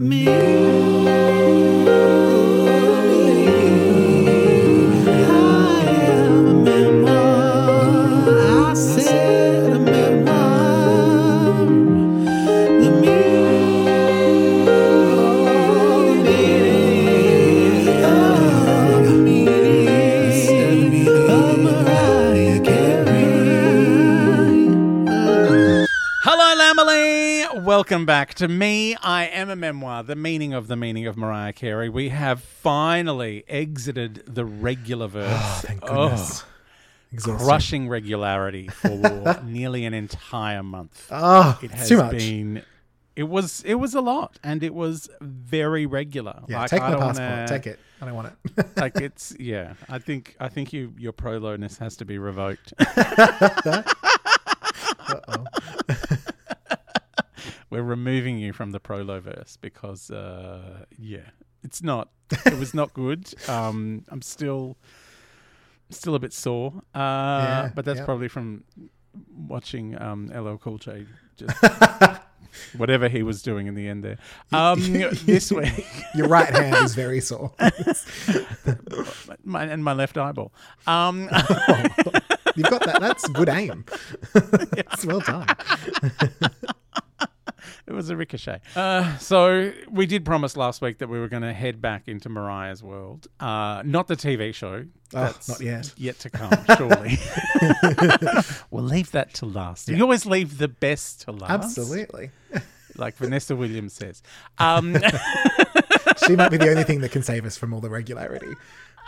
Hello, to me. I am a memoir. The meaning of the meaning of Mariah Carey. We have finally exited the regular ah, verse. Oh, thank goodness. Exhausting. crushing regularity for nearly an entire month. Oh, It has too much. been. It was. It was a lot, and it was very regular. yeah, Like, take I my passport. wanna- Take it. I don't want it. Like it's. Yeah, I think. I think you. Your prologness has to be revoked. We're removing you from the Proloverse because, uh, yeah, it's not. It was not good. Um, I'm still, still a bit sore. Uh, but that's yeah. probably from watching um, LL Cool J. Just whatever he was doing in the end there. Um, this week, Your right hand is very sore. my, and my left eyeball. Um, You've got that. That's good aim. It's well done. It was a ricochet. Uh, so we did promise last week that we were going to head back into Mariah's world. Uh, not the TV show. That's Oh, not yet. Yet to come, surely. we'll leave that to last. You always leave the best to last. Absolutely. Like Vanessa Williams says. Um, She might be the only thing that can save us from all the regularity.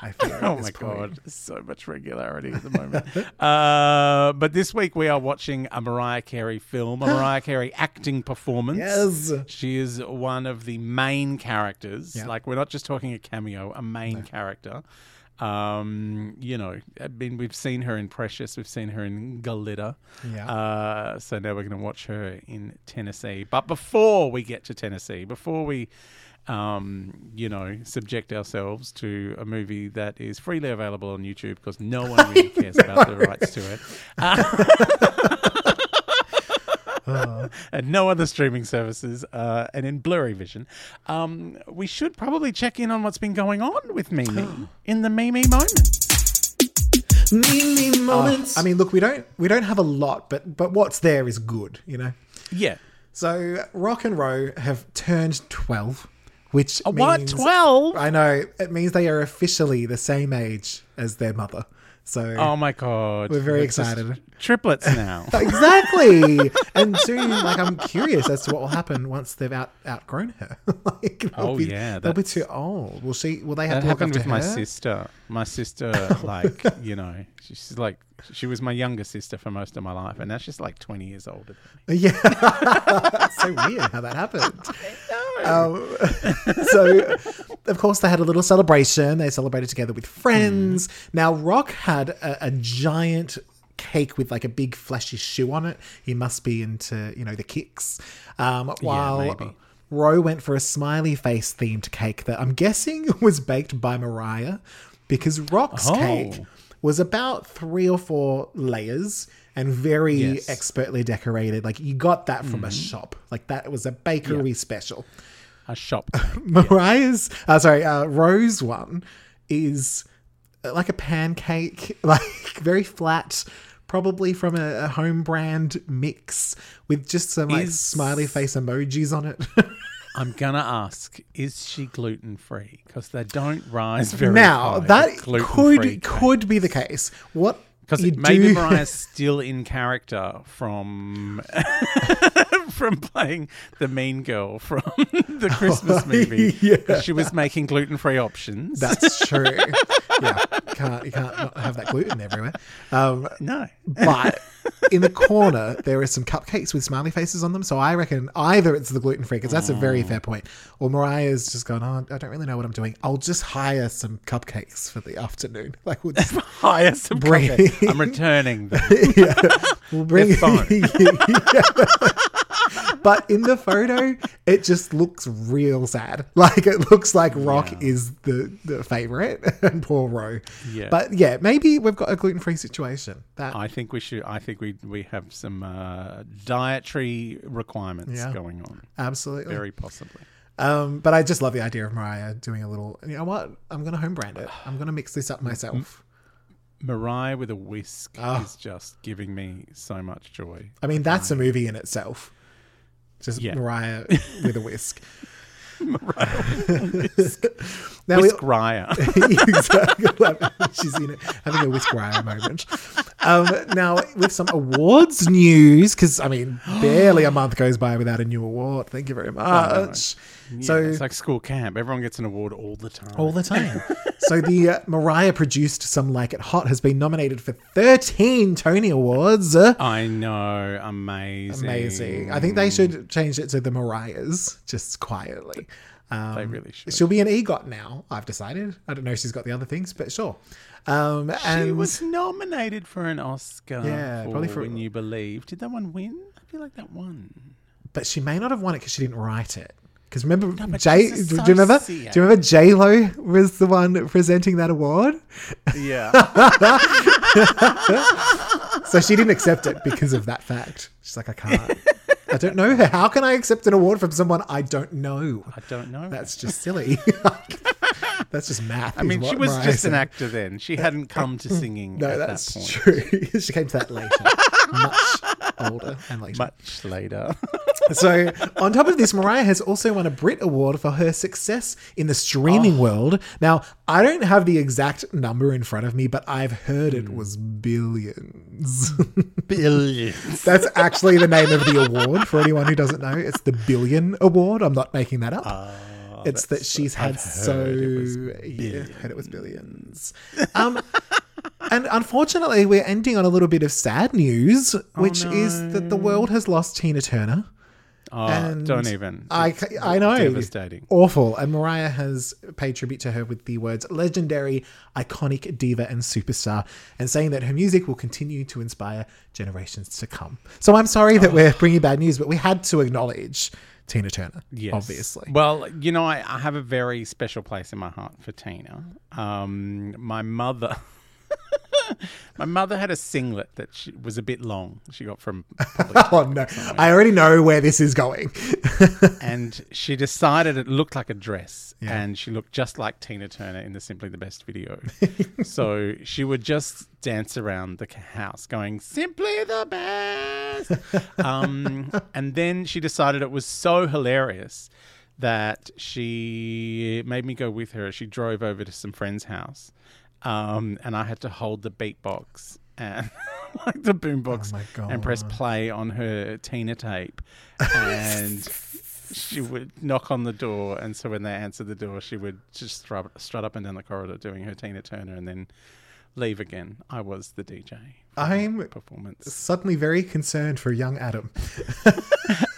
I oh my point. God. So much regularity at the moment. uh, but this week we are watching a Mariah Carey film, a Mariah Carey acting performance. Yes. She is one of the main characters. Like we're not just talking a cameo, a main character. Um, you know, I mean, we've seen her in Precious, we've seen her in Galita. Yeah. Uh, so now we're going to watch her in Tennessee. But before we get to Tennessee, before we, um, you know, subject ourselves to a movie that is freely available on YouTube because no one really cares about the rights to it. and no other streaming services, uh, and in blurry vision, um, we should probably check in on what's been going on with Mimi in the Mimi moment. Mimi moments. I mean, look, we don't we don't have a lot, but but what's there is good, you know. Yeah. So Roc and Roe have turned twelve, which Uh, What? 12? I know it means they are officially the same age as their mother. So Oh my God. We're very They're excited. Triplets now. exactly, and soon, like I'm curious as to what will happen once they've out outgrown her. like, Oh, be, yeah, they'll be that's- too old. Will she? Will they have That to look happened after with my sister. My sister, like, you know, she's like, she was my younger sister for most of my life, and now she's like 20 years older than me. Yeah, so weird how that happened. Um, so, of course, they had a little celebration. They celebrated together with friends. Now, Roc had a, a giant cake with like a big fleshy shoe on it. He must be into you know the kicks. Um, while maybe. Roe went for a smiley face themed cake that I'm guessing was baked by Mariah because Roc's Oh. cake was about three or four layers and very Yes. Mm-hmm. expertly decorated. Like you got that from a shop. Like that was a bakery special. A shop. Mariah's, uh, sorry, uh, Roe's one is uh, like a pancake, like very flat, probably from a, a home brand mix with just some like Is- smiley face emojis on it. I'm gonna ask: Is she gluten free? Because they don't rise very now that could could be the case. What Because maybe do- Mariah's still in character from from playing the mean girl from the Christmas movie. yeah. She was making gluten free options. That's true. yeah, can't you can't not have that gluten everywhere. Um, no. but in the corner there are some cupcakes with smiley faces on them. So I reckon either it's the gluten free because that's a very fair point, or Mariah's just gone. Oh, I don't really know what I'm doing. I'll just hire some cupcakes for the afternoon. Like we'll just Hire some Bring- cupcakes. I'm returning them. yeah, we'll bring. They're. But in the photo, it just looks real sad. Like it looks like Roc Yeah. is the, the favorite and poor Roe. Yeah. But yeah, maybe we've got a gluten free situation. That I think we should. I think we we have some uh, dietary requirements Yeah. going on. absolutely. Very possibly. Um, but I just love the idea of Mariah doing a little. You know what? I'm gonna home brand it. I'm gonna mix this up myself. Mariah with a whisk Oh. is just giving me so much joy. I mean, that's a movie in itself. Just Yeah. Mariah with a whisk. Mariah whisk. Now whisk Raya. exactly. She's in it, having a whisk Raya moment. Um, now, with some awards news, because I mean, barely a month goes by without a new award. Thank you very much. Yeah, so, it's like school camp. Everyone gets an award all the time. all the time. so, the uh, Mariah produced Some Like It Hot has been nominated for 13 Tony Awards. I know, amazing. Amazing. I think they should change it to the Mariahs, just quietly. Um, They really should. She'll be an EGOT now, I've decided. I don't know if she's got the other things, but sure. Um, and She was nominated for an Oscar. Yeah, for probably for- When You Believe. Did that one win? I feel like that won. but she may not have won it because she didn't write it. Because remember, but J. she's Do you remember? Do you remember J Lo was the one presenting that award? Yeah. So she didn't accept it because of that fact. She's like, I can't. I don't know. How can I accept an award from someone I don't know? I don't know. That's just silly. That's just math. I mean, she was just an actor then. She hadn't come to singing No, at that's that point. true. she came to that later, much older and later. Much later. so, on top of this, Mariah has also won a Brit Award for her success in the streaming Oh. world. Now, I don't have the exact number in front of me, but I've heard Hmm. it was billions. Billions. That's actually the name of the award for anyone who doesn't know. It's the Billion Award. I'm not making that up. it's that she's had so. heard it was yeah, heard it was billions. Um, and unfortunately, we're ending on a little bit of sad news, which is that the world has lost Tina Turner. Oh, And don't even. I, It's I know. Devastating. Awful. And Mariah has paid tribute to her with the words legendary, iconic diva, and superstar, and saying that her music will continue to inspire generations to come. So I'm sorry that we're bringing bad news, but we had to acknowledge Tina Turner, Yes. obviously. Well, you know, I, I have a very special place in my heart for Tina. Um, my mother. my mother had a singlet that she, was a bit long. She got from Oh no, I already know where this is going. and she decided it looked like a dress Yeah. and she looked just like Tina Turner in the Simply the Best video. so she would just dance around the house going, Simply the Best. um, and then she decided it was so hilarious that she made me go with her. She drove over to some friend's house um, and I had to hold the beatbox. And like the boombox Oh and press play on her Tina tape, and she would knock on the door, and so when they answered the door, she would just strut, strut up and down the corridor doing her Tina Turner, and then leave again. I was the DJ. I'm performance. suddenly very concerned for young Adam.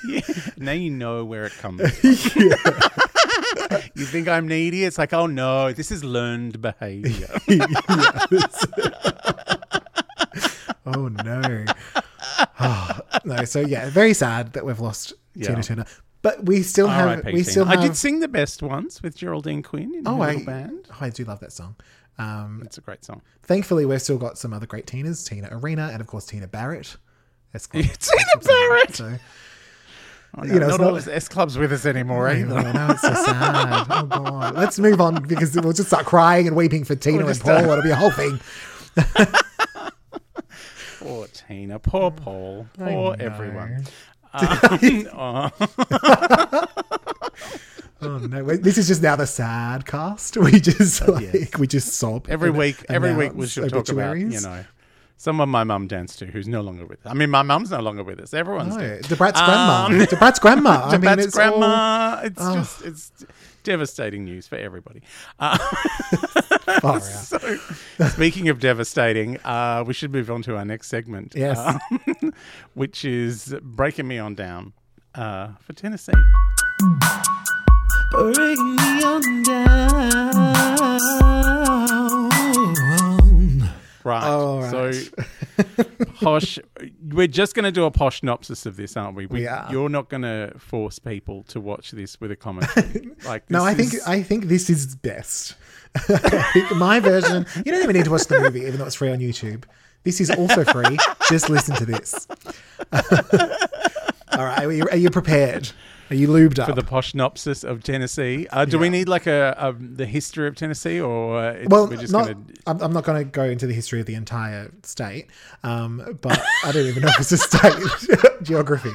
Yeah. Now you know where it comes. from. you think I'm needy? It's like, oh no, this is learned behavior. Oh no. Oh, no, so yeah, very sad that we've lost Yeah. Tina Turner. But we still have R.I.P. we still have I did sing the best once with Geraldine Quinn in Oh, her I, little band. oh, I do love that song. Um, It's a great song. thankfully, we've still got some other great Tinas, Tina Arena, and of course Tina Barrett. S Club. Tina Barrett. So, Oh, no, You know, it's not all not- S clubs with us anymore I either. know, it's so sad. Oh god. Let's move on because we'll just start crying and weeping for Tina We'll and Paul. It'll be a whole thing. Poor Tina, poor Paul, poor everyone. Um, oh, Oh no! This is just now the sad cast. We just like yes. we just sob every week, every week we should talk about you know someone my mum danced to who's no longer with us. I mean, my mum's no longer with us. Everyone's Oh, dead. the Brat's Um, grandma. The Brat's grandma. I mean, Dad's it's all- grandma. It's Oh. just it's devastating news for everybody. Uh, far so, speaking of devastating, uh, we should move on to our next segment. Yes. um, which is breaking me on down uh, for Tennessee. Breaking me on down. Right. All right. So, posh. We're just going to do a posh synopsis of this, aren't we? We are. You're not going to force people to watch this with a comment. Like, No, I think I think this is best. My version. You don't even need to watch the movie, even though it's free on YouTube. This is also free. Just listen to this. All right, are you, are you prepared? Are you lubed up? for the poshnopsis of Tennessee. Uh, do we need like a, a the history of Tennessee, or uh, it's, well, we're just not, gonna? I'm, I'm not going to go into the history of the entire state, um, but I don't even know if it's a state geography.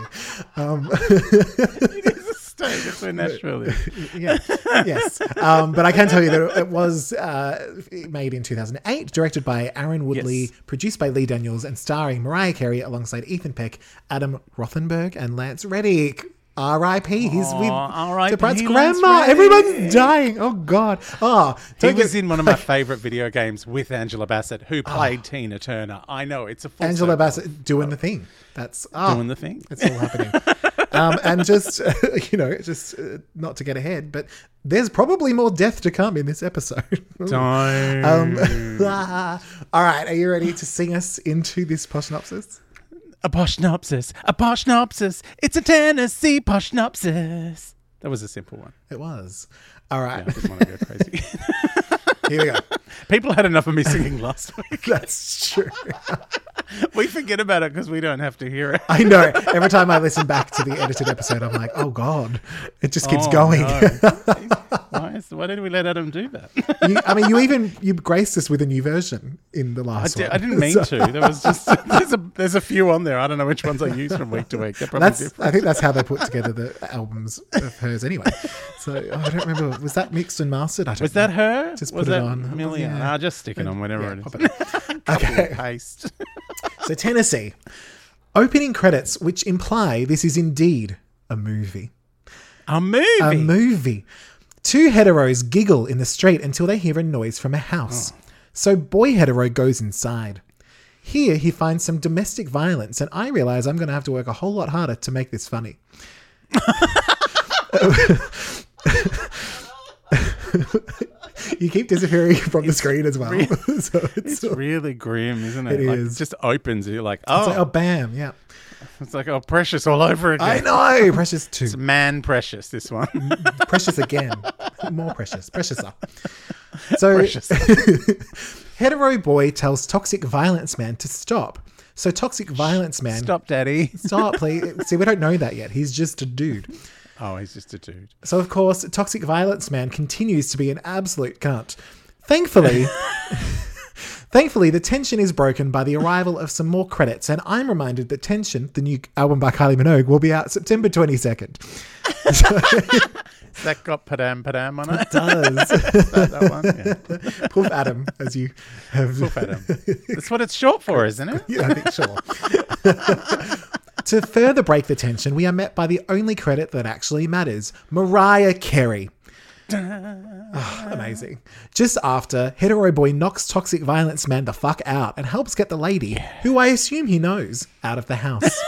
Um, It is a state. That's where Nashville is. yeah, yes. Um, but I can tell you that it was uh, made in 2008, directed by Aaron Woodley, Yes. produced by Lee Daniels, and starring Mariah Carey alongside Ethan Peck, Adam Rothenberg, and Lance Reddick. R.I.P. He's with R.I.P. the Brad's grandma. Everyone's dying. Oh God. Oh, He was in one of my favorite video games with Angela Bassett, who played Tina Turner. I know it's a full Angela circle. Bassett doing the thing. That's oh, doing the thing. It's all happening. um, and just, you know, just uh, not to get ahead, but there's probably more death to come in this episode. Don't. um, all right, are you ready to sing us into this poshnopsis? A poshnopsis, a poshnopsis. It's a Tennessee poshnopsis. That was a simple one. It was. All right, I didn't want to go crazy. here we go. People had enough of me singing last week. That's true. We forget about it because we don't have to hear it. I know. Every time I listen back to the edited episode, I'm like, oh God, it just keeps Oh, going. no. why, is, why did we let Adam do that? you, I mean, you even you graced us with a new version in the last di- one. I didn't mean to. There was just there's a there's a few on there. I don't know which ones I use from week to week. They're probably That's different. I think that's how they put together the albums of hers anyway. So oh, I don't remember. Was that mixed and mastered? I don't Was that her? Just was put it that on. Million? Yeah. Nah, just stick it on whenever Yeah, it is. pop it Okay. and paste. So Tennessee. Opening credits, which imply this is indeed a movie. A movie. A movie. Two heteros giggle in the street until they hear a noise from a house. So boy hetero goes inside. Here he finds some domestic violence, and I realize I'm going to have to work a whole lot harder to make this funny. you keep disappearing from the screen as well. so it's, it's really grim, isn't it? It like, is. It just opens. You're like, oh, it's like, oh. oh, bam, yeah. it's like, oh, precious all over again. I know, precious too. It's man precious. This one. precious again. More precious. Preciouser. So Precious. hetero boy tells toxic violence man to stop. So toxic violence man Stop, daddy. stop, please. See, we don't know that yet. He's just a dude. Oh, he's just a dude. So of course, toxic violence man continues to be an absolute cunt. Thankfully, thankfully, the tension is broken by the arrival of some more credits, and I'm reminded that Tension, the new album by Kylie Minogue, will be out September 22nd. Has that got padam padam on it? it? Does that, that one? Yeah. Poof Adam, as you have Poof Adam. That's what it's short for, isn't it? Yeah, I think sure. To further break the tension, we are met by the only credit that actually matters Mariah Carey. Ah, amazing. Just after, Hetero Boy knocks Toxic Violence Man the fuck out and helps get the lady, who I assume he knows, out of the house.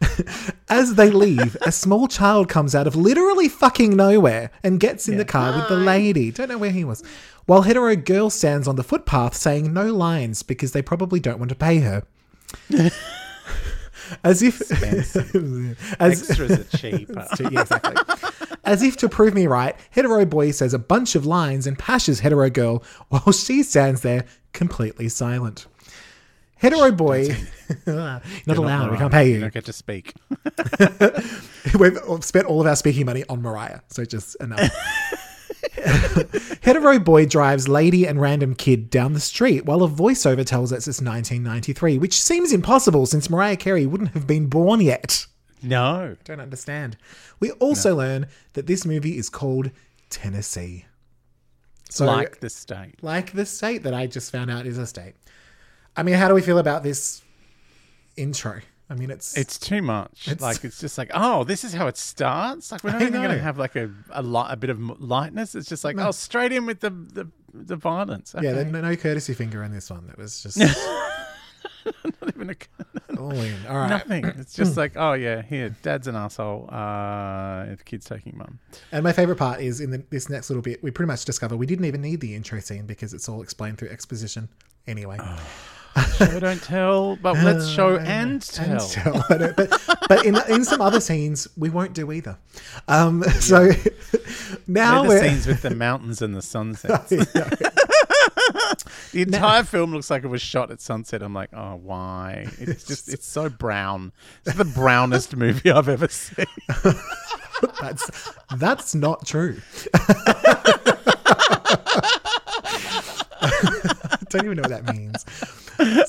As they leave, a small child comes out of literally fucking nowhere and gets in the car with the lady. Don't know where he was. While hetero girl stands on the footpath saying no lines because they probably don't want to pay her. As if as, Extras are cheap. yeah, exactly. As if to prove me right, hetero boy says a bunch of lines and pashes hetero girl while she stands there completely silent. Hetero boy, not allowed. We can't pay You you. don't get to speak. We've spent all of our speaking money on Mariah, so just enough. Hetero boy drives lady and random kid down the street while a voiceover tells us it's 1993, which seems impossible since Mariah Carey wouldn't have been born yet. No. Don't understand. We also learn that this movie is called Tennessee. So, like the state. like the state that I just found out is a state. I mean, how do we feel about this intro? I mean, it's It's too much. It's- like it's just like, oh, this is how it starts. Like we're not I even going to have like a a, li- a bit of lightness. It's just like, oh, straight in with the the, the violence. yeah, Okay. there's no, no courtesy finger in this one. That was just not even a, all in. All right. nothing. It's just like, oh yeah, here, dad's an asshole. Uh, the kid's taking mum. And my favorite part is in the, this next little bit, we pretty much discover we didn't even need the intro scene because it's all explained through exposition anyway. Show don't tell, but let's show and tell. And tell. But but in in some other scenes we won't do either. Um, so now They're we're the scenes with the mountains and the sunsets. The entire film looks like it was shot at sunset. I'm like, oh, why? It's just, it's so brown. It's the brownest movie I've ever seen. That's that's not true. Don't even know what that means.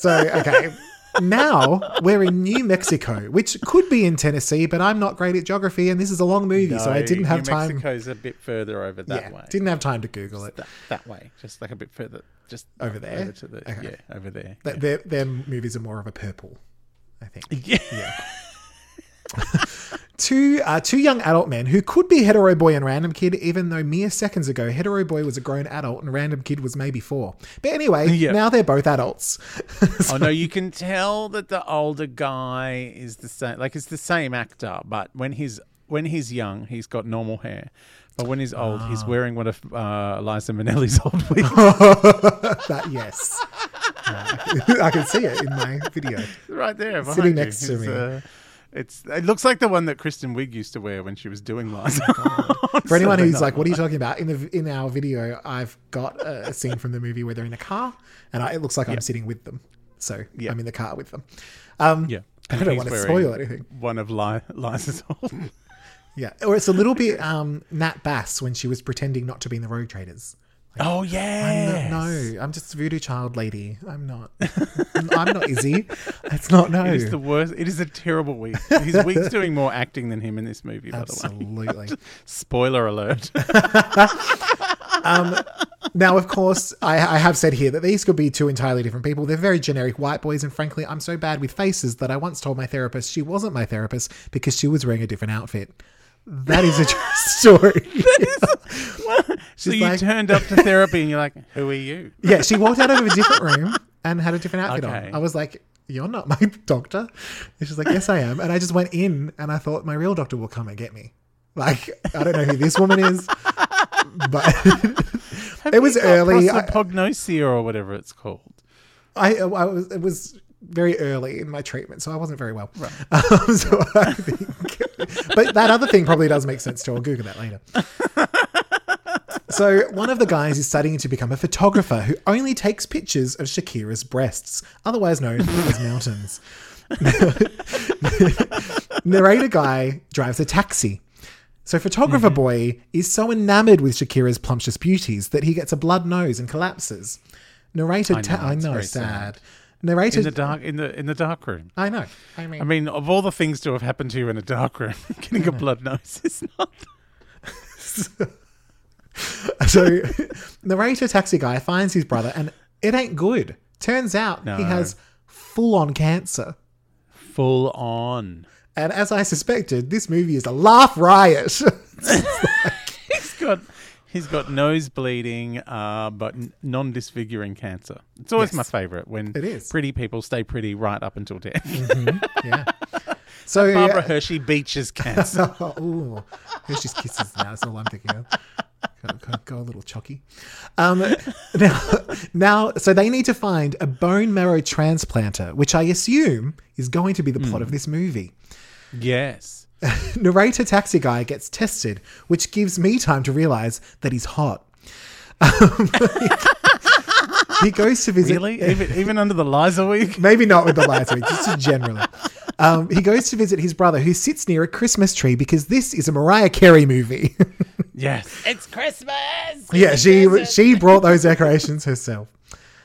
So okay. Now we're in New Mexico, which could be in Tennessee, but I'm not great at geography, and this is a long movie, so I didn't have New time. Mexico's a bit further over that yeah, way. didn't have time to Google it. that, that way, just like a bit further, just Over there? over to the Okay. yeah, over there. Th- Their, their movies are more of a purple, I think. yeah. Yeah, two uh, two young adult men who could be hetero boy and random kid, even though mere seconds ago hetero boy was a grown adult and random kid was maybe four. But anyway, now they're both adults. oh no, you can tell that the older guy is the same. Like it's the same actor, but when he's when he's young, he's got normal hair. But when he's old, Ah. he's wearing one of uh, Liza Minnelli's old wigs. that yes, I can see it in my video. right there, Sitting you. next to It's, me. Uh, it's it looks like the one that Kristen Wiig used to wear when she was doing Liza. For anyone who's like, "What are you talking about?" in the in our video, I've got a scene from the movie where they're in a car, and I, it looks like I'm sitting with them. So Yeah. I'm in the car with them. Um, Yeah, I don't want to spoil anything. One of Li- Liza's old. Yeah, or it's a little bit um, Nat Bass when she was pretending not to be in the Rogue Traders. Oh I'm yeah, not, no, I'm just a voodoo child lady. I'm not. I'm not Izzy. It's not no. It is the worst. It is a terrible week. His wig's doing more acting than him in this movie. By the way, Absolutely. spoiler alert. Um, now, of course, I, I have said here that these could be two entirely different people. They're very generic white boys, and frankly, I'm so bad with faces that I once told my therapist she wasn't my therapist because she was wearing a different outfit. That is a true story. so you like- turned up to therapy and you're like, "Who are you?" yeah, she walked out of a different room and had a different outfit Okay. on. I was like, You're not my doctor. And she's like, Yes, I am. And I just went in and I thought my real doctor will come and get me. Like, I don't know who this woman is, but It was early. Prosopagnosia or whatever it's called. I, I was, it was very early in my treatment, so I wasn't very well. Um, so I think, but that other thing probably does make sense too. I'll Google that later. So one of the guys is studying to become a photographer who only takes pictures of Shakira's breasts, otherwise known as mountains. Narrator guy drives a taxi. So photographer mm-hmm. boy is so enamored with Shakira's plumptious beauties that he gets a blood nose and collapses. Narrator, I ta- know, I it's know, sad. sad. Narrator, In the dark, in the in the dark room. I know. I mean, I mean, of all the things to have happened to you in a dark room, getting a blood nose is not. so narrator taxi guy finds his brother, and it ain't good. Turns out No. he has full on cancer. Full on. And as I suspected, this movie is a laugh riot. He's got he's got nose bleeding, uh, but non-disfiguring cancer. It's always Yes. my favorite when It is. pretty people stay pretty right up until death. yeah. So Barbara yeah. Hershey Beaches cancer. Ooh, Hershey's Kisses now. That's all I'm thinking of. Go, go, go a little chalky. Um, now, now, so they need to find a bone marrow transplanter, which I assume is going to be the plot of this movie. yes. Narrator taxi guy gets tested, which gives me time to realize that he's hot. Um, he goes to visit. Really? even, even under the Liza week? Maybe not with the lights, week, just generally. Um, he goes to visit his brother, who sits near a Christmas tree because this is a Mariah Carey movie. Yes. It's Christmas. yeah, she she brought those decorations herself.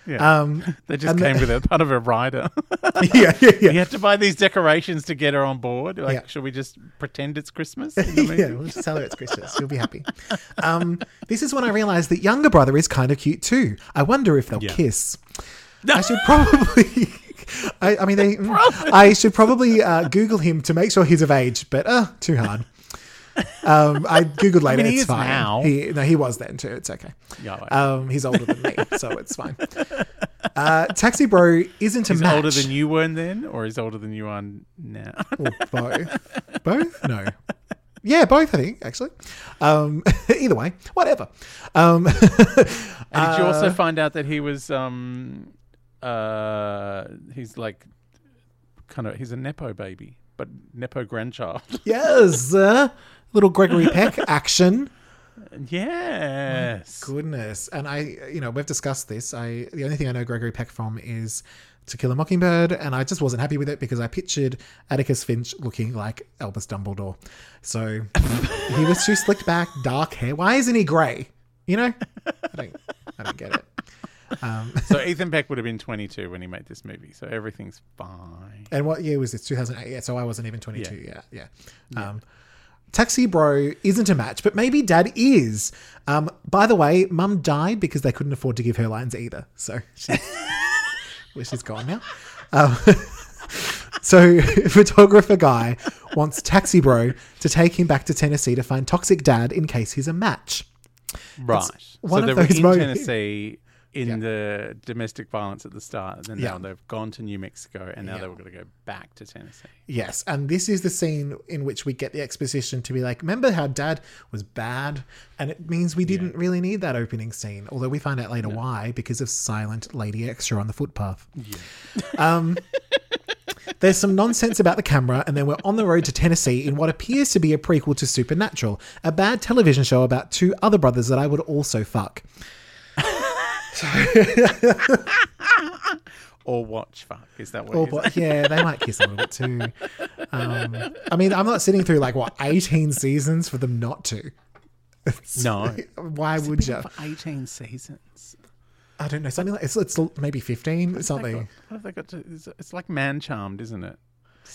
Yeah. Um, they just came the- with a part of a rider. yeah, yeah, you have to buy these decorations to get her on board. Like, Yeah. should we just pretend it's Christmas? In the movie? yeah, we'll just tell her it's Christmas. She'll be happy. Um, this is when I realized that younger brother is kind of cute too. I wonder if they'll Yeah. kiss. I should probably. I, I mean, they, I should probably uh, Google him to make sure he's of age, but uh, too hard. Um, I googled later. mean, he it's fine. now. He, no, he was then too. It's okay. Yeah. Um, he's older than me, so it's fine. Uh, Taxi Bro isn't a He's match. older than you were then, or he's older than you are now? Or both. both? No. Yeah, both, I think, actually. Um, either way, whatever. Um, And did you also Uh, find out that he was um uh he's like kind of he's a nepo baby, but nepo grandchild. yes, uh, little Gregory Peck action. Yes. Goodness. And I, you know, we've discussed this. I the only thing I know Gregory Peck from is To Kill a Mockingbird, and I just wasn't happy with it because I pictured Atticus Finch looking like Albus Dumbledore. So he was too slicked back, dark hair. Why isn't he grey? You know, I don't, I don't get it. Um, So Ethan Peck would have been 22 when he made this movie, so everything's fine. and what year was this? 2008. Yeah, so I wasn't even 22. Yeah, yeah. Um, Taxi Bro isn't a match, but maybe Dad is. Um, by the way, Mum died because they couldn't afford to give her lines either. So she's, well, she's gone now. Um, so photographer guy wants Taxi Bro to take him back to Tennessee to find Toxic Dad in case he's a match. Right. one so of those in mo- Tennessee in the domestic violence at the start, and then Yeah. now they've gone to New Mexico, and now Yeah. they were going to go back to Tennessee. Yes, and this is the scene in which we get the exposition to be like, remember how dad was bad? And it means we didn't really need that opening scene, although we find out later why, because of silent lady extra on the footpath. Um, there's some nonsense about the camera, and then we're on the road to Tennessee in what appears to be a prequel to Supernatural, a bad television show about two other brothers that I would also fuck. Or watch fuck. Is that what Or, but yeah, they might kiss a little bit too. Um, I mean, I'm not sitting through like what 18 seasons for them not to. No. Why would you? For 18 seasons. I don't know. Something like it's, it's maybe 15 something. What have they got to? It's, it's like man charmed, isn't it?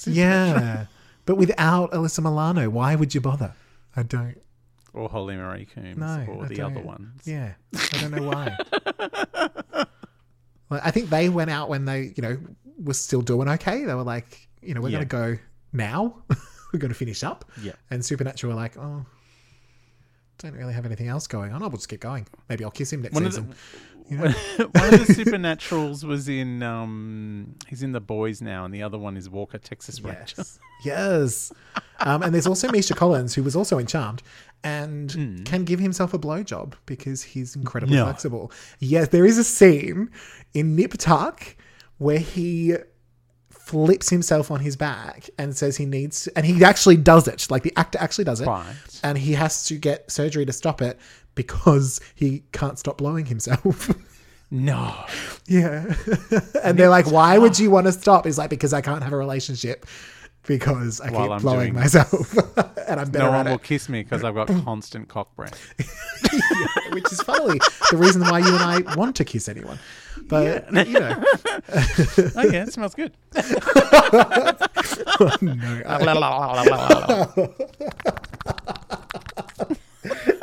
Yeah, but without Alyssa Milano, why would you bother? I don't. Or Holly Marie Combs, No, or I the other ones. Yeah, I don't know why. well, I think they went out when they, you know, were still doing okay. They were like, you know, we're Yeah. going to go now. we're going to finish up. Yeah. And Supernatural were like, oh, don't really have anything else going on. I'll just get going. Maybe I'll kiss him next One of, season. One of the supernaturals was in um he's in the boys now and the other one is Walker Texas Ranger. Yes. yes. Um, and there's also Misha Collins, who was also in Charmed and can give himself a blowjob because he's incredibly No. flexible. Yes, there is a scene in Nip Tuck where he flips himself on his back and says he needs and he actually does it. Like the actor actually does it. Right. And he has to get surgery to stop it because he can't stop blowing himself. No. Yeah. and they're like, why would ah. you want to stop? He's like, because I can't have a relationship because I While keep I'm blowing doing myself. and I'm better No at one will it. kiss me because I've got constant cock breath. Which is funnily the reason why you and I want to kiss anyone. But, you know, Oh yeah, it smells good. Oh, no, I,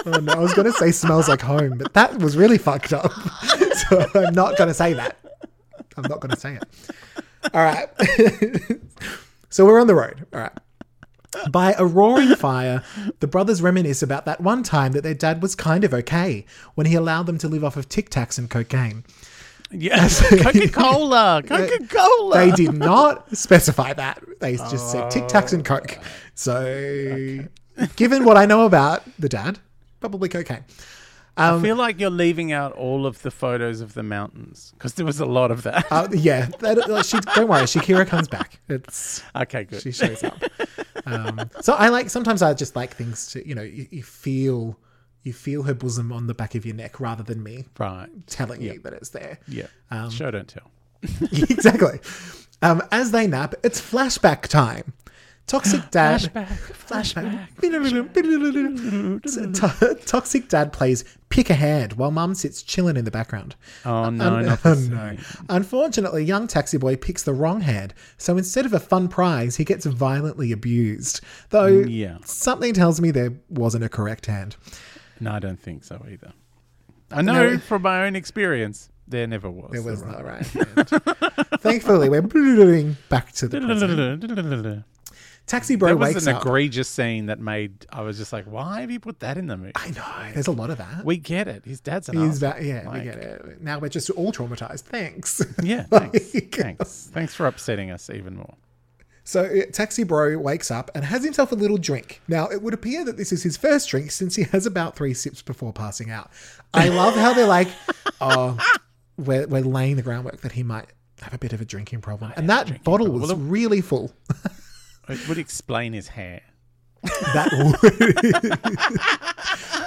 oh, no, I was going to say smells like home, but that was really fucked up. so I'm not going to say that. I'm not going to say it. All right. so we're on the road. All right. By a roaring fire, the brothers reminisce about that one time that their dad was kind of okay when he allowed them to live off of Tic Tacs and cocaine. Yes, Coca Cola, Coca Cola. They did not specify that. They just said Tic Tacs and oh. Coke. So, given what I know about the dad, probably cocaine. I feel like you're leaving out all of the photos of the mountains because there was a lot of that. Uh, yeah, that, uh, she, don't worry, Shakira comes back. It's okay, good. she shows up. Um, so I like sometimes I just like things to you know you, you feel you feel her bosom on the back of your neck rather than me right. telling you that it's there. Yeah. Um, Show don't tell. exactly. Um, as they nap, it's flashback time. Toxic dad. Flashback. To- Toxic dad plays pick a hand while mum sits chilling in the background. Oh uh, no, Un- not oh, no. Unfortunately, young taxi boy picks the wrong hand, so instead of a fun prize, he gets violently abused. Though Yeah. something tells me there wasn't a correct hand. No, I don't think so either. I know No. from my own experience, there never was. There the was right not right hand. Thankfully, we're back to the present. That Taxi bro was wakes an up. egregious scene that made I was just like, why have you put that in the movie? I know. There's a lot of that. We get it. His dad's an He's back. Yeah, we Like, get it. Now we're just all traumatized. Thanks. Yeah, thanks. Like- thanks. Thanks for upsetting us even more. So uh, Taxi Bro wakes up and has himself a little drink. Now, it would appear that this is his first drink since he has about three sips before passing out. I love how they're like, oh, we're, we're laying the groundwork that he might have a bit of a drinking problem. And that bottle was really full. It would explain his hair. that would.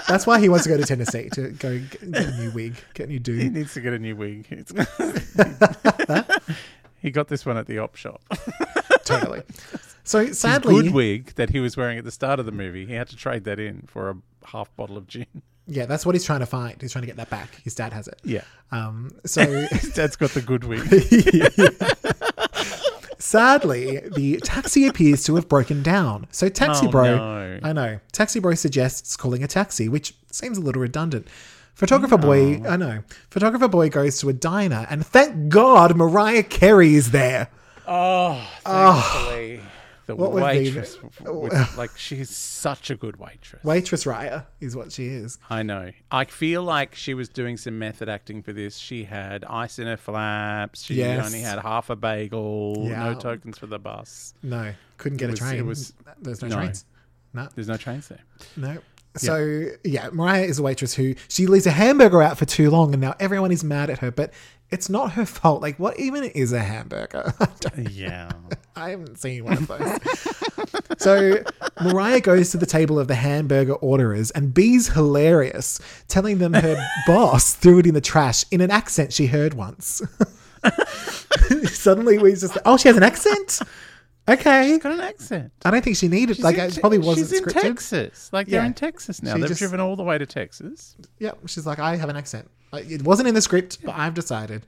That's why he wants to go to Tennessee to go get, get a new wig, get a new dude. He needs to get a new wig. It's- he got this one at the op shop. Totally. So His sadly, good wig that he was wearing at the start of the movie, he had to trade that in for a half bottle of gin. yeah, that's what he's trying to find. He's trying to get that back. His dad has it. Yeah. Um, so His dad's got the good wig. sadly, the taxi appears to have broken down. So taxi Oh, bro, no. I know, taxi bro suggests calling a taxi, which seems a little redundant. Photographer boy, I know. Photographer boy goes to a diner, and thank God Mariah Carey is there. Oh, ah. thankfully. The What waitress, the- with- like, she's such a good waitress. Waitress Raya is what she is. I know. I feel like she was doing some method acting for this. She had ice in her flaps. She Yes. only had half a bagel. Yeah. No tokens for the bus. No, couldn't get It was- a it train. was- There's no, no. trains. No, There's no trains there. no. So yeah, Mariah is a waitress who she leaves a hamburger out for too long, and now everyone is mad at her. But it's not her fault. Like, what even is a hamburger? I Yeah. I haven't seen one of those. so Mariah goes to the table of the hamburger orderers, and Bee's hilarious, telling them her boss threw it in the trash in an accent she heard once. Suddenly, we just oh, she has an accent. Okay, She's Got an accent. I don't think she needed. She's like, in it probably wasn't She's in scripted. Texas. Like they're Yeah. in Texas now. She They've just- driven all the way to Texas. Yep, she's like, I have an accent. Like, it wasn't in the script, but I've decided.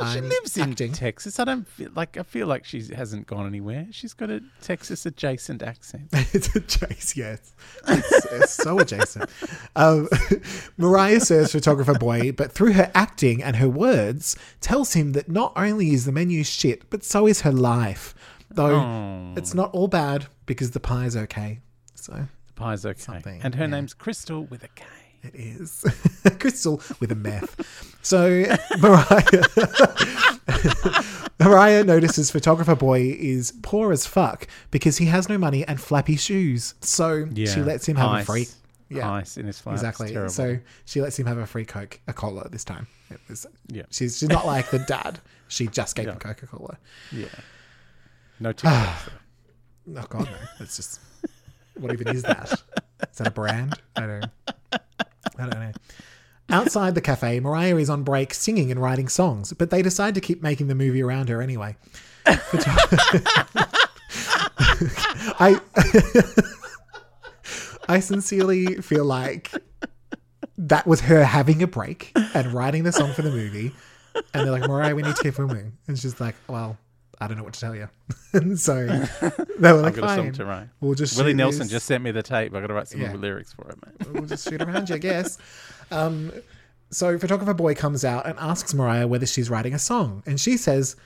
Well, she I'm lives in. Texas. I don't feel like I feel like she hasn't gone anywhere. She's got a Texas adjacent accent. it's a chase, yes. It's, it's so adjacent. Um, Mariah serves photographer boy, but through her acting and her words, tells him that not only is the menu shit, but so is her life. Though Oh. it's not all bad because the pie's okay. So The pie's okay. Something, and her yeah. name's Crystal with a K. it is. Crystal with a meth. So Mariah Mariah notices photographer boy is poor as fuck because he has no money and flappy shoes. So she lets him have Ice. a free Yeah. Ice in his flat. Exactly. So she lets him have a free Coke, a cola this time. It was, Yeah. She's she's not like the dad. She just gave him Coca Cola. yeah. No though. Oh God, no! It's just what even is that? Is that a brand? I don't. I don't know. Outside the cafe, Mariah is on break singing and writing songs, but they decide to keep making the movie around her anyway. I I sincerely feel like that was her having a break and writing the song for the movie. And they're like, Mariah, we need to keep filming. And she's like, well, I don't know what to tell you. so they were like, I've got a song fine. to write. We'll just Willie Nelson just sent me the tape. I've got to write some Yeah. lyrics for it, mate. we'll just shoot around you, I guess. Um, so photographer boy comes out and asks Mariah whether she's writing a song, and she says,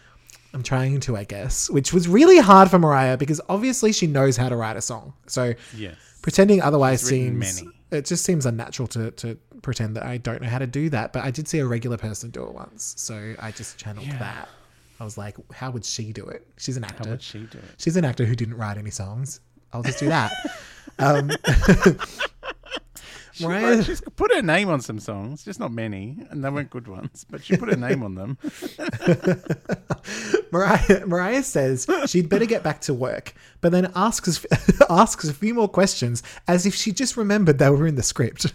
"I'm trying to, I guess," which was really hard for Mariah because obviously she knows how to write a song. So Yes. pretending otherwise seems many. it just seems unnatural to to pretend that I don't know how to do that. But I did see a regular person do it once, so I just channeled Yeah. that. I was like, how would she do it? She's an actor. How would she do it? She's an actor who didn't write any songs. I'll just do that. um, She, Mariah- she's put her name on some songs, just not many, and they weren't good ones, but she put her name on them. Mariah, Mariah says she'd better get back to work, but then asks asks a few more questions as if she just remembered they were in the script.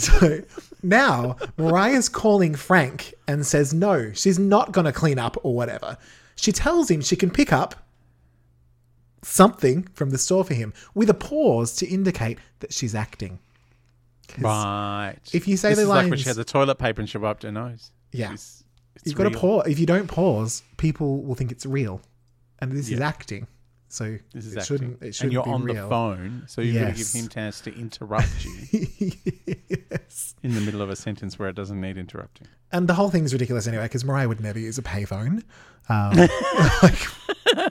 So now Mariah's calling Frank and says no, she's not going to clean up or whatever. She tells him she can pick up something from the store for him with a pause to indicate that she's acting. Right. If you say this the like when she had the toilet paper and she wiped her nose. Yeah. It's- it's You've got to pause. If you don't pause, people will think it's real, and this is acting. So This is it shouldn't. It and shouldn't you're be on real. the phone, so you're going to give him chance to interrupt you yes. in the middle of a sentence where it doesn't need interrupting. And the whole thing's ridiculous anyway, because Mariah would never use a payphone. Um, Can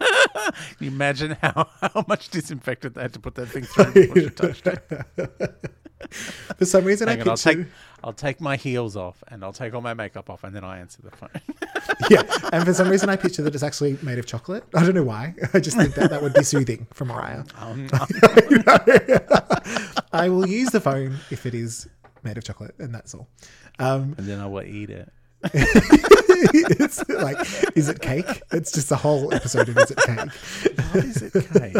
you imagine how, how much disinfectant they had to put that thing through before she touched it? for some reason, Hang I on, I'll take I'll take my heels off and I'll take all my makeup off and then I answer the phone. yeah, and for some reason, I picture that it's actually made of chocolate. I don't know why. I just think that that would be soothing for Mariah. Um, I will use the phone if it is made of chocolate, and that's all. Um, and then I will eat it. it's like, is it cake? It's just a whole episode of is it cake? What is it, cake?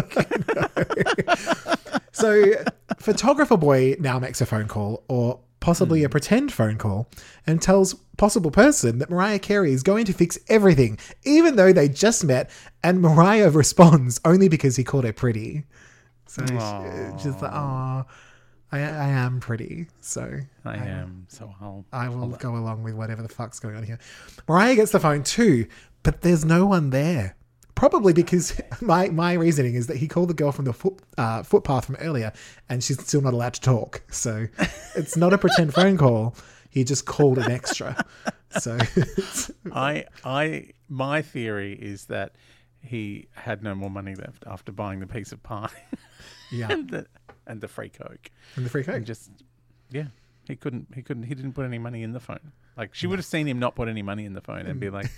So, photographer boy now makes a phone call, or possibly hmm. a pretend phone call, and tells possible person that Mariah Carey is going to fix everything, even though they just met, and Mariah responds only because he called her pretty. So she- she's like, "Oh, I, I am pretty." So I am. So I'll. I will go along with whatever the fuck's going on here. Mariah gets the phone too, but there's no one there. Probably because my, my reasoning is that he called the girl from the foot, uh, footpath from earlier and she's still not allowed to talk. So it's not a pretend phone call. He just called an extra. So I, I, my theory is that he had no more money left after buying the piece of pie yeah, and the and the free coke, and the free coke. and just yeah, he couldn't, he couldn't, he didn't put any money in the phone. Like she would have seen him not put any money in the phone and be like,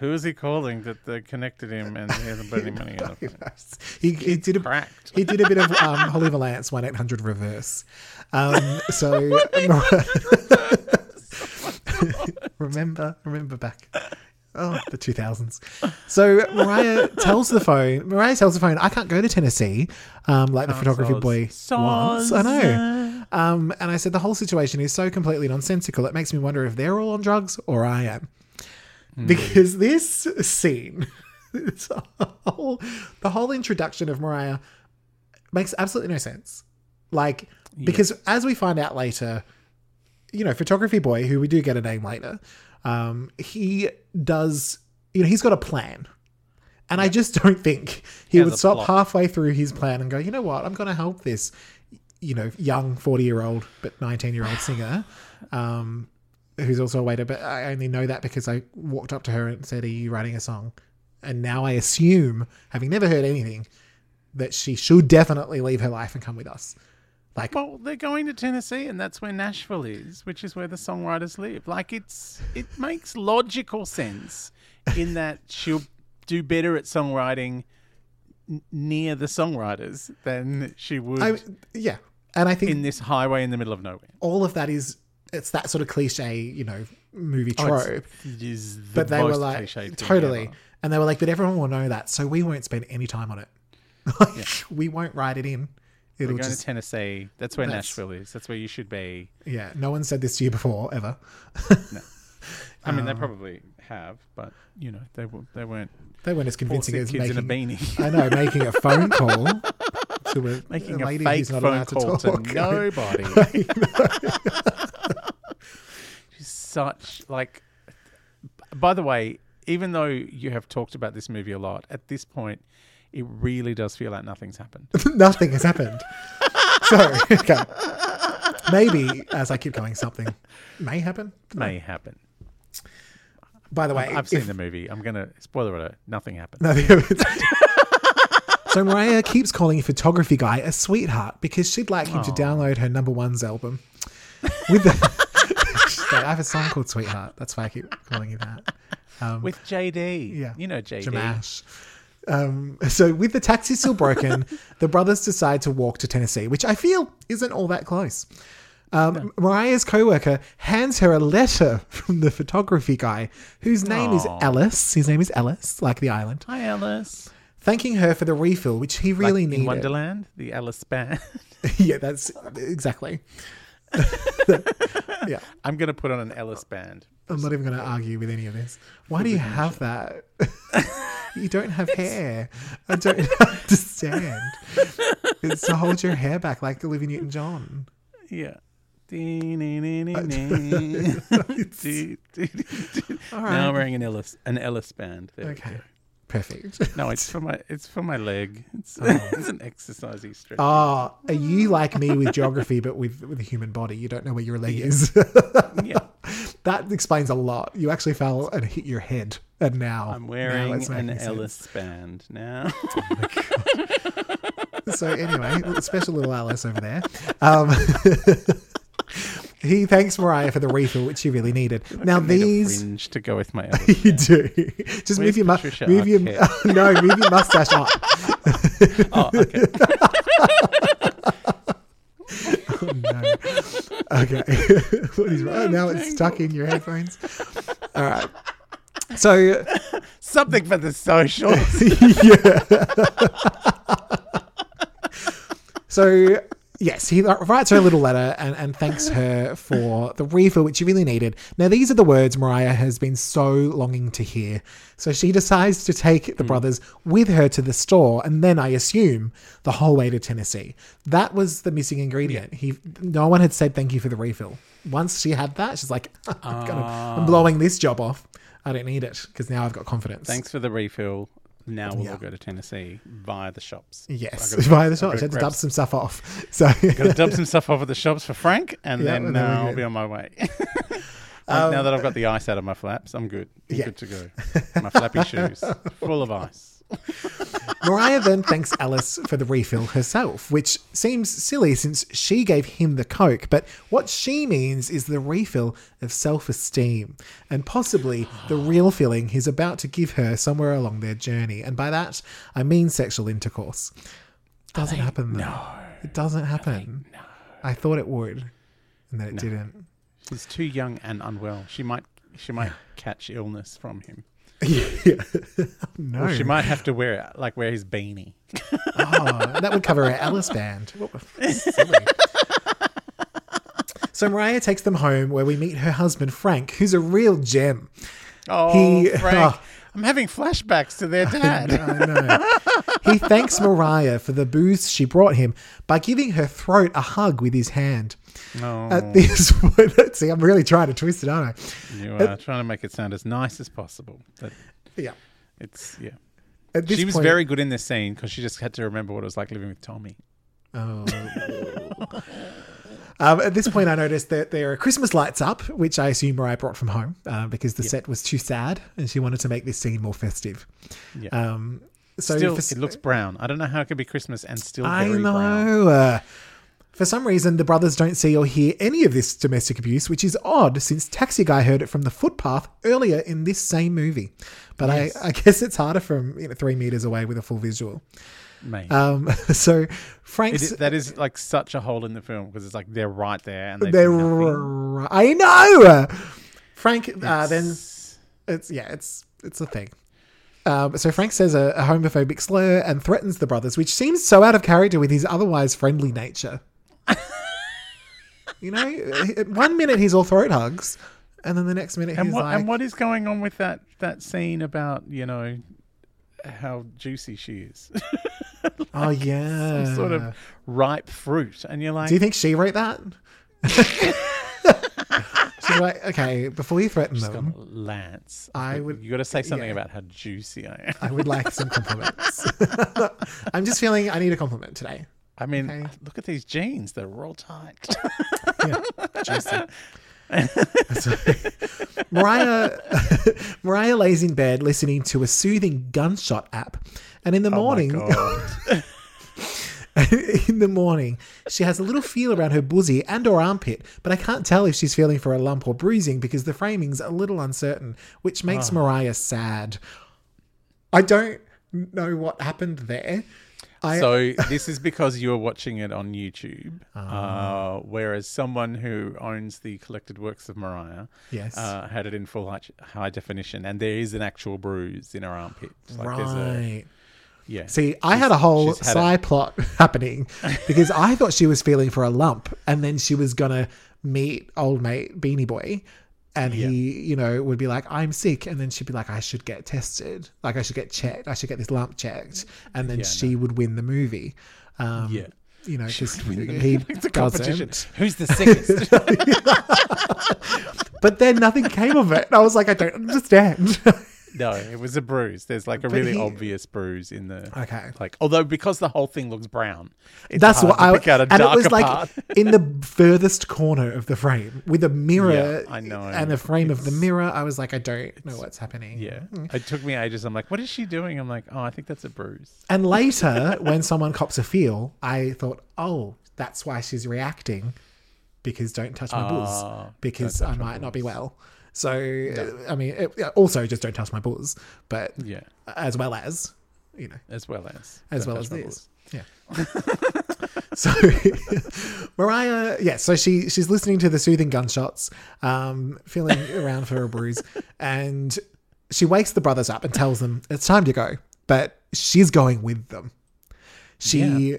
"Who is he calling that they connected him and he hasn't put any money in the phone?" He, he did a Cracked. he did a bit of um, Holly Valance one eight hundred reverse. Um, so remember, remember back. Oh, the two thousands. So Mariah tells the phone. Mariah tells the phone, "I can't go to Tennessee, um, like the photography soz. boy wants." I know. Um, and I said the whole situation is so completely nonsensical. It makes me wonder if they're all on drugs or I am, because this scene, this whole, the whole introduction of Mariah makes absolutely no sense. Like, because as we find out later, you know, photography boy, who we do get a name later, um, he does, you know, he's got a plan. And I just don't think he, would stop plot. halfway through his plan and go, you know what, I'm going to help this, you know, young 40 year old, but 19 year old singer, um, who's also a waiter. But I only know that because I walked up to her and said, Are you writing a song? And now I assume, having never heard anything, that she should definitely leave her life and come with us. Like, Well, they're going to Tennessee, and that's where Nashville is, which is where the songwriters live. Like it's it makes logical sense in that she'll do better at songwriting n- near the songwriters than she would I, yeah. And I think in this highway in the middle of nowhere. all of that is, it's that sort of cliche, you know, movie Oh, trope. is the but they were like, totally. ever. And they were like, but everyone will know that, so we won't spend any time on it. Like, we won't write it in. We're It'll going just, to Tennessee. That's where That's- Nashville is. That's where you should be. yeah. No one said this to you before, ever. no. I mean, Um, they probably have, but you know, they w- they weren't They weren't as convincing as kids making. in a beanie. I know, making a phone call to a, Making a a lady fake who's not phone allowed to call to, talk. nobody. Such like. By the way, even though you have talked about this movie a lot, at this point, it really does feel like nothing's happened. Nothing has happened. so, okay. Maybe as I keep going, something may happen. May happen. By the way, I've seen if- the movie. I'm gonna spoiler alert. Nothing happened. Nothing happens. so Mariah keeps calling a photography guy a sweetheart because she'd like him to download her number one's album. With the, I have a song called Sweetheart. That's why I keep calling you that. Um, With JD. Yeah. You know JD. Jamash. Um, so with the taxi still broken, the brothers decide to walk to Tennessee, which I feel isn't all that close. Um, Mariah's coworker hands her a letter from the photography guy, whose name is Aw. Ellis. His name is Ellis, like the island, Hi, Alice. thanking her for the refill, which he really like in needed. Wonderland, the Alice band. yeah, that's exactly. Yeah, I'm gonna put on an Ellis band. I'm not even going to argue with any of this. Why do you have that? you don't have hair. I don't understand. It's to hold your hair back like Olivia Newton John. Yeah. Now I'm wearing an Ellis an Ellis band. There Okay. Perfect. No, it's for my it's for my leg. It's, it's an exercisey stretch. Ah, are you like me with geography, but with with a human body? You don't know where your leg is. yeah. that explains a lot. You actually fell and hit your head, and now I'm now wearing it's an sense. Ellis band now. So anyway, special little Alice over there. Um, he thanks Mariah for the refill, which she really needed. Now need these fringe to go with my you do. Just move Where's your mu- Patricia move your Arquette? no, move your mustache up. Oh, okay. Oh, no. Okay. what is wrong? Now it's stuck in your headphones. All right. So Something for the socials. yeah. So yes, he writes her a little letter and, and thanks her for the refill, which she really needed. Now, these are the words Mariah has been so longing to hear. So she decides to take the hmm. brothers with her to the store, and then I assume the whole way to Tennessee. That was the missing ingredient. He, no one had said thank you for the refill. Once she had that, she's like, I'm, gonna, I'm ah. blowing this job off. I don't need it because now I've got confidence. Thanks for the refill. Now we'll Yeah. all go to Tennessee via the shops. Yes, gotta- via the shops. I shop. gotta She had to grab dub some stuff off. So Gotta dump some stuff off at the shops for Frank, and Yeah, then and then uh, I'll be on my way. Um, now that I've got the ice out of my flaps, I'm good. I'm Yeah. good to go. My flappy shoes, full of ice. Mariah then thanks Alice for the refill herself, which seems silly since she gave him the Coke. But what she means is the refill of self esteem and possibly the real feeling he's about to give her somewhere along their journey. And by that, I mean sexual intercourse. Doesn't happen though. No, It doesn't happen. no. I thought it would, and then it didn't. She's too young and unwell. She might, she might catch illness from him. Yeah. no. Or she might have to wear it, like wear his beanie. Oh, that would cover her Alice band. What the- silly. So Mariah takes them home where we meet her husband Frank, who's a real gem. Oh, He- Frank, oh. I'm having flashbacks to their dad. I know. He thanks Mariah for the booze she brought him by giving her throat a hug with his hand. No, At this point, see, I'm really trying to twist it, aren't I? you are trying to make it sound as nice as possible. But Yeah. it's yeah. At this She was point- very good in this scene because she just had to remember what it was like living with Tommy. Oh. um, at this point, I noticed that there are Christmas lights up, which I assume Mariah brought from home uh, because the set was too sad and she wanted to make this scene more festive. Yeah. Um, so still, for, it looks brown. I don't know how it could be Christmas and still I very brown. Uh, for some reason, the brothers don't see or hear any of this domestic abuse, which is odd since Taxi Guy heard it from the footpath earlier in this same movie. But Yes. I, I guess it's harder from you know, three meters away with a full visual. Mate. Um, so It Frank's is, that is like such a hole in the film because it's like they're right there and they They're do nothing. r- I know. Frank uh, then It's- it's yeah, it's it's a thing. Um, so Frank says a, a homophobic slur and threatens the brothers, which seems so out of character with his otherwise friendly nature. You know, one minute he's all throat hugs, and then the next minute and he's what like, and what is going on with that that scene about you know how juicy she is, "Oh yeah." some sort of ripe fruit, and you're like, Do you think she wrote that? She's like, okay, before you threaten Just them, Lance, I would- You got to say something yeah. about how juicy I am. I would like some compliments. I'm just feeling I need a compliment today. I mean, Okay. look at these jeans; they're real tight. Yeah, juicy. So, Mariah Mariah lays in bed listening to a soothing gunshot app, and in the Oh morning, God. in the morning, she has a little feel around her bosom and or armpit, but I can't tell if she's feeling for a lump or bruising because the framing's a little uncertain, which makes oh. Mariah sad. I don't know what happened there. I, so this is because you were watching it on YouTube, Ah. uh, whereas someone who owns the collected works of Mariah yes. uh, had it in full high, high definition, and there is an actual bruise in her armpit. Like there's a, right. yeah. See, I had a whole had side plot happening because I thought she was feeling for a lump and then she was going to meet old mate Beanie Boy and he, you know, would be like, I'm sick. And then she'd be like, I should get tested. Like, I should get checked. I should get this lump checked. And then Yeah, she would win the movie. Um, Yeah. You know, because win the he the competition. Who's the sickest? But then nothing came of it. I was like, I don't understand. no, it was a bruise. There's like a But really he- obvious bruise in the Okay. like. Although because the whole thing looks brown, it's That's hard what to I pick out a and it darker was like part. in the furthest corner of the frame with a mirror Yeah, I know. and the frame of the mirror. I was like, I don't know what's happening. Yeah, it took me ages. I'm like, what is she doing? I'm like, oh, I think that's a bruise. And later, when someone cops a feel, I thought, oh, that's why she's reacting because don't touch my buzz Ah, because I might not be well. So I mean, it, also just don't touch my balls, but Yeah, as well as you know, as well as as well as this. Yeah. so Mariah, yeah, so she she's listening to the soothing gunshots, um, feeling around for a bruise, and she wakes the brothers up and tells them it's time to go. But she's going with them. She Yeah.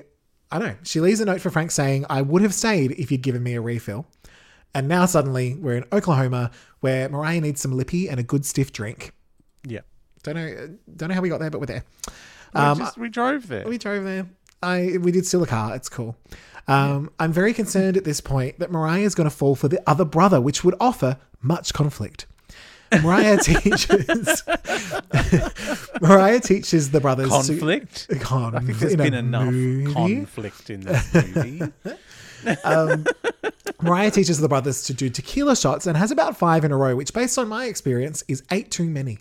I don't know. She leaves a note for Frank saying, I would have stayed if you'd given me a refill. And now suddenly we're in Oklahoma where Mariah needs some lippy and a good stiff drink. Yeah. Don't know don't know how we got there, but we're there. We, Um, just, we drove there. We drove there. I we did steal a car. It's cool. Um, I'm very concerned at this point that Mariah is going to fall for the other brother, which would offer much conflict. Mariah teaches. Mariah teaches the brothers to- Conflict. Con- I think there's been enough movie. conflict in this movie. Mariah teaches the brothers to do tequila shots and has about five in a row, which, based on my experience, is eight too many.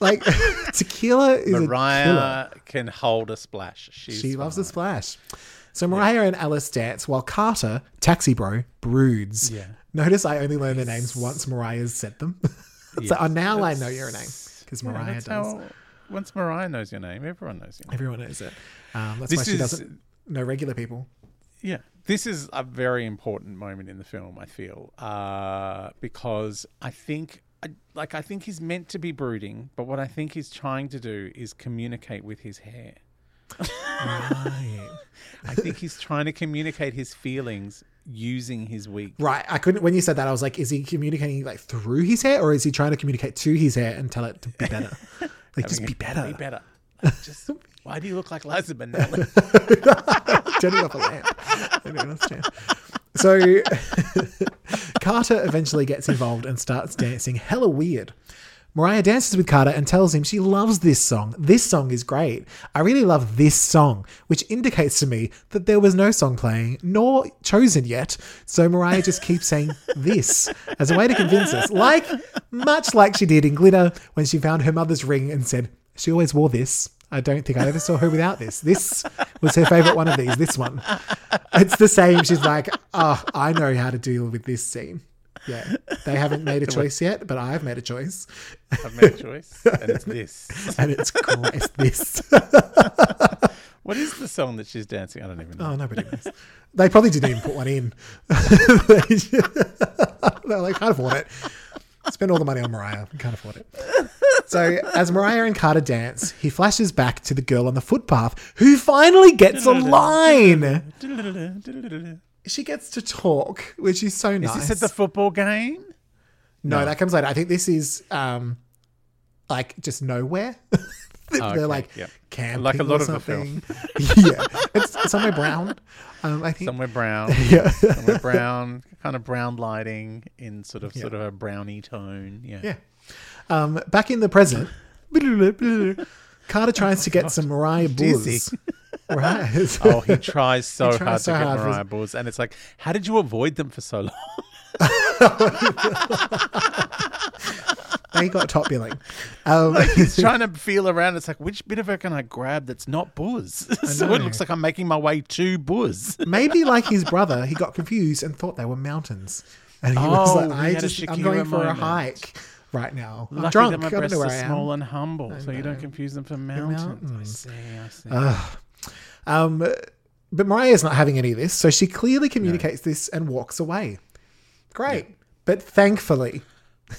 like tequila is. Mariah can hold a splash. She's She loves a splash. So Mariah and Alice dance while Carter, taxi bro, broods. Yeah. Notice I only learn their names once Mariah's said them. so Yes, now I know your name because Mariah that's does. how- once Mariah knows your name, everyone knows your name. Everyone knows it. Um, that's This why she is- doesn't know regular people. Yeah, this is a very important moment in the film. I feel uh, because I think, I, like, I think he's meant to be brooding, but what I think he's trying to do is communicate with his hair. Right. I think he's trying to communicate his feelings using his wig. right. I couldn't. When you said that, I was like, is he communicating like through his hair, or is he trying to communicate to his hair and tell it to be better? Like, just be better. Be better. Just why do you look like Liza Minnelli? turning off a lamp. So Carter eventually gets involved and starts dancing hella weird. Mariah dances with Carter and tells him she loves this song. This song is great. I really love this song, which indicates to me that there was no song playing nor chosen yet. So Mariah just keeps saying this as a way to convince us, like much like she did in Glitter when she found her mother's ring and said she always wore this. I don't think I ever saw her without this. This was her favorite one of these. This one. It's the same. She's like, oh, I know how to deal with this scene. Yeah, they haven't made a choice yet, but I've made a choice, I've made a choice, and it's this. and it's. It's this. What is the song that she's dancing? I don't even know. Oh, nobody knows. They probably didn't even put one in. They're like, afford it. Spend all the money on Mariah. Can't afford it. So as Mariah and Carter dance, he flashes back to the girl on the footpath who finally gets a line. She gets to talk, which is so nice. Is this at the football game? no, that comes later. I think this is um like just nowhere. They're okay, like yep. camping Like a lot or of the film. something. yeah, it's somewhere brown. Um, I think. Somewhere brown. Yeah. Somewhere brown, kind of brown lighting in sort of sort of a browny tone. Yeah. Yeah. Um, back in the present, Carter tries to get some Mariah. Dizzy. Right. Oh, he tries so He tries hard so to get hard for- Mariah Buzz, and it's like, how did you avoid them for so long? They got top billing. Um, He's trying to feel around. It's like, which bit of her can I grab that's not Buzz? so it looks like I'm making my way to Buzz. maybe like his brother, he got confused and thought they were mountains. And he was Oh, like, I just, I'm going for a hike right now. I'm Lucky drunk. that my I breasts are where I am. small and humble, so you don't confuse them for mountains. mountains. I see, I see. Um, but Mariah's not having any of this, so she clearly communicates this and walks away. Great. But thankfully,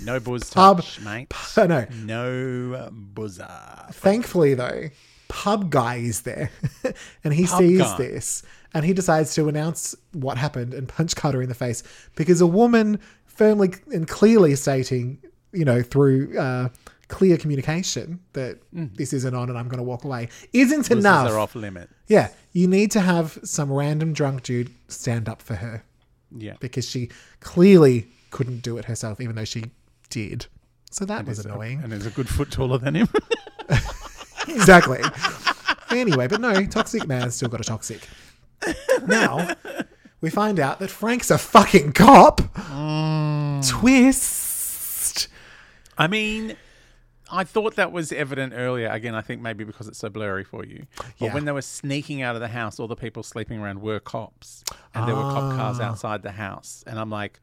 no Buzz Pub- touch, mate. oh no, No buzzer. Thankfully, though, pub guy is there, and he Pub sees guy. this, and he decides to announce what happened and punch Carter in the face because a woman firmly and clearly stating, you know, through uh, clear communication that this isn't on and I'm going to walk away isn't Buzzers enough. are off limit. Yeah, you need to have some random drunk dude stand up for her Yeah. because she clearly couldn't do it herself, even though she did. So that was He's a- annoying. And is a good foot taller than him. exactly. anyway, but no, toxic man still got a toxic. Now, we find out that Frank's a fucking cop. Twist. I mean, I thought that was evident earlier. Again, I think maybe because it's so blurry for you. But Yeah. when they were sneaking out of the house, all the people sleeping around were cops, and there were cop cars Ah. outside the house. And I'm like,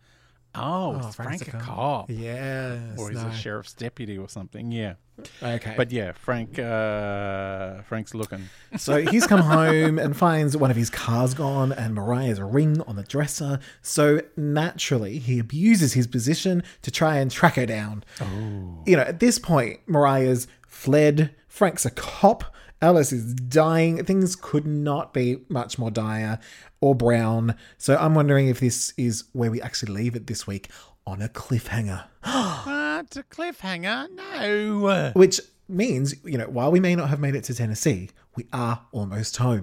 oh, Oh, is Frank's Frank a cop. Yes. Or he's no. a sheriff's deputy or something. Yeah. Okay. But yeah, Frank. Uh, Frank's looking. So he's come home and finds one of his cars gone and Mariah's ring on the dresser. So naturally, he abuses his position to try and track her down. You know, at this point, Mariah's fled. Frank's a cop. Alice is dying. Things could not be much more dire or brown. So I'm wondering if this is where we actually leave it this week on a cliffhanger. What? A cliffhanger? No. Which means, you know, while we may not have made it to Tennessee, we are almost home.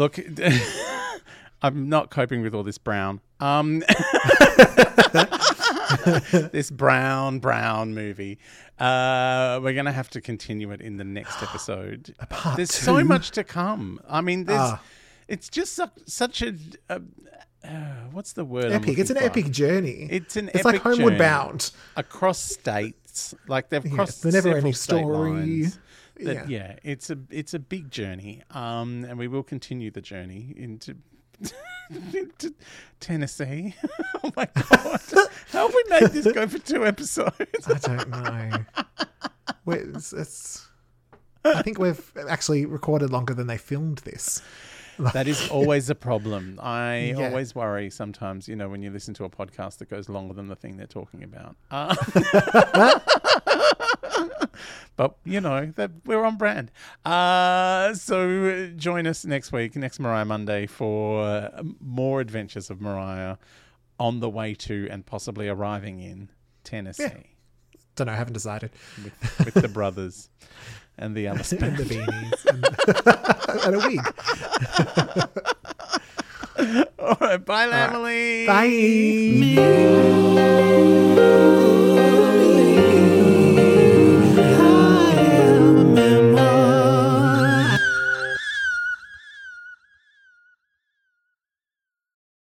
Look. I'm not coping with all this brown. Um, this brown, brown movie. Uh, we're going to have to continue it in the next episode. part There's so much to come. I mean, there's, Ah. it's just su- such a, a uh, what's the word? Epic. It's an for? epic journey. It's an It's like Homeward journey. Bound. across states. Like they've crossed the never-ending story. lines. That- Yeah. yeah, it's a it's a big journey, um, and we will continue the journey into into Tennessee. oh my god, how have we made this go for two episodes? I don't know. It's, it's, I think we've actually recorded longer than they filmed this. that is always a problem. I Yeah. always worry sometimes, you know, when you listen to a podcast that goes longer than the thing they're talking about. Uh, but you know that we're on brand. Uh, so join us next week, next Mariah Monday, for uh, more adventures of Mariah on the way to and possibly arriving in Tennessee Don't know. I haven't decided. with, with the brothers and the Alice and the beanies and, and a wig. All right, bye, Emily. Bye.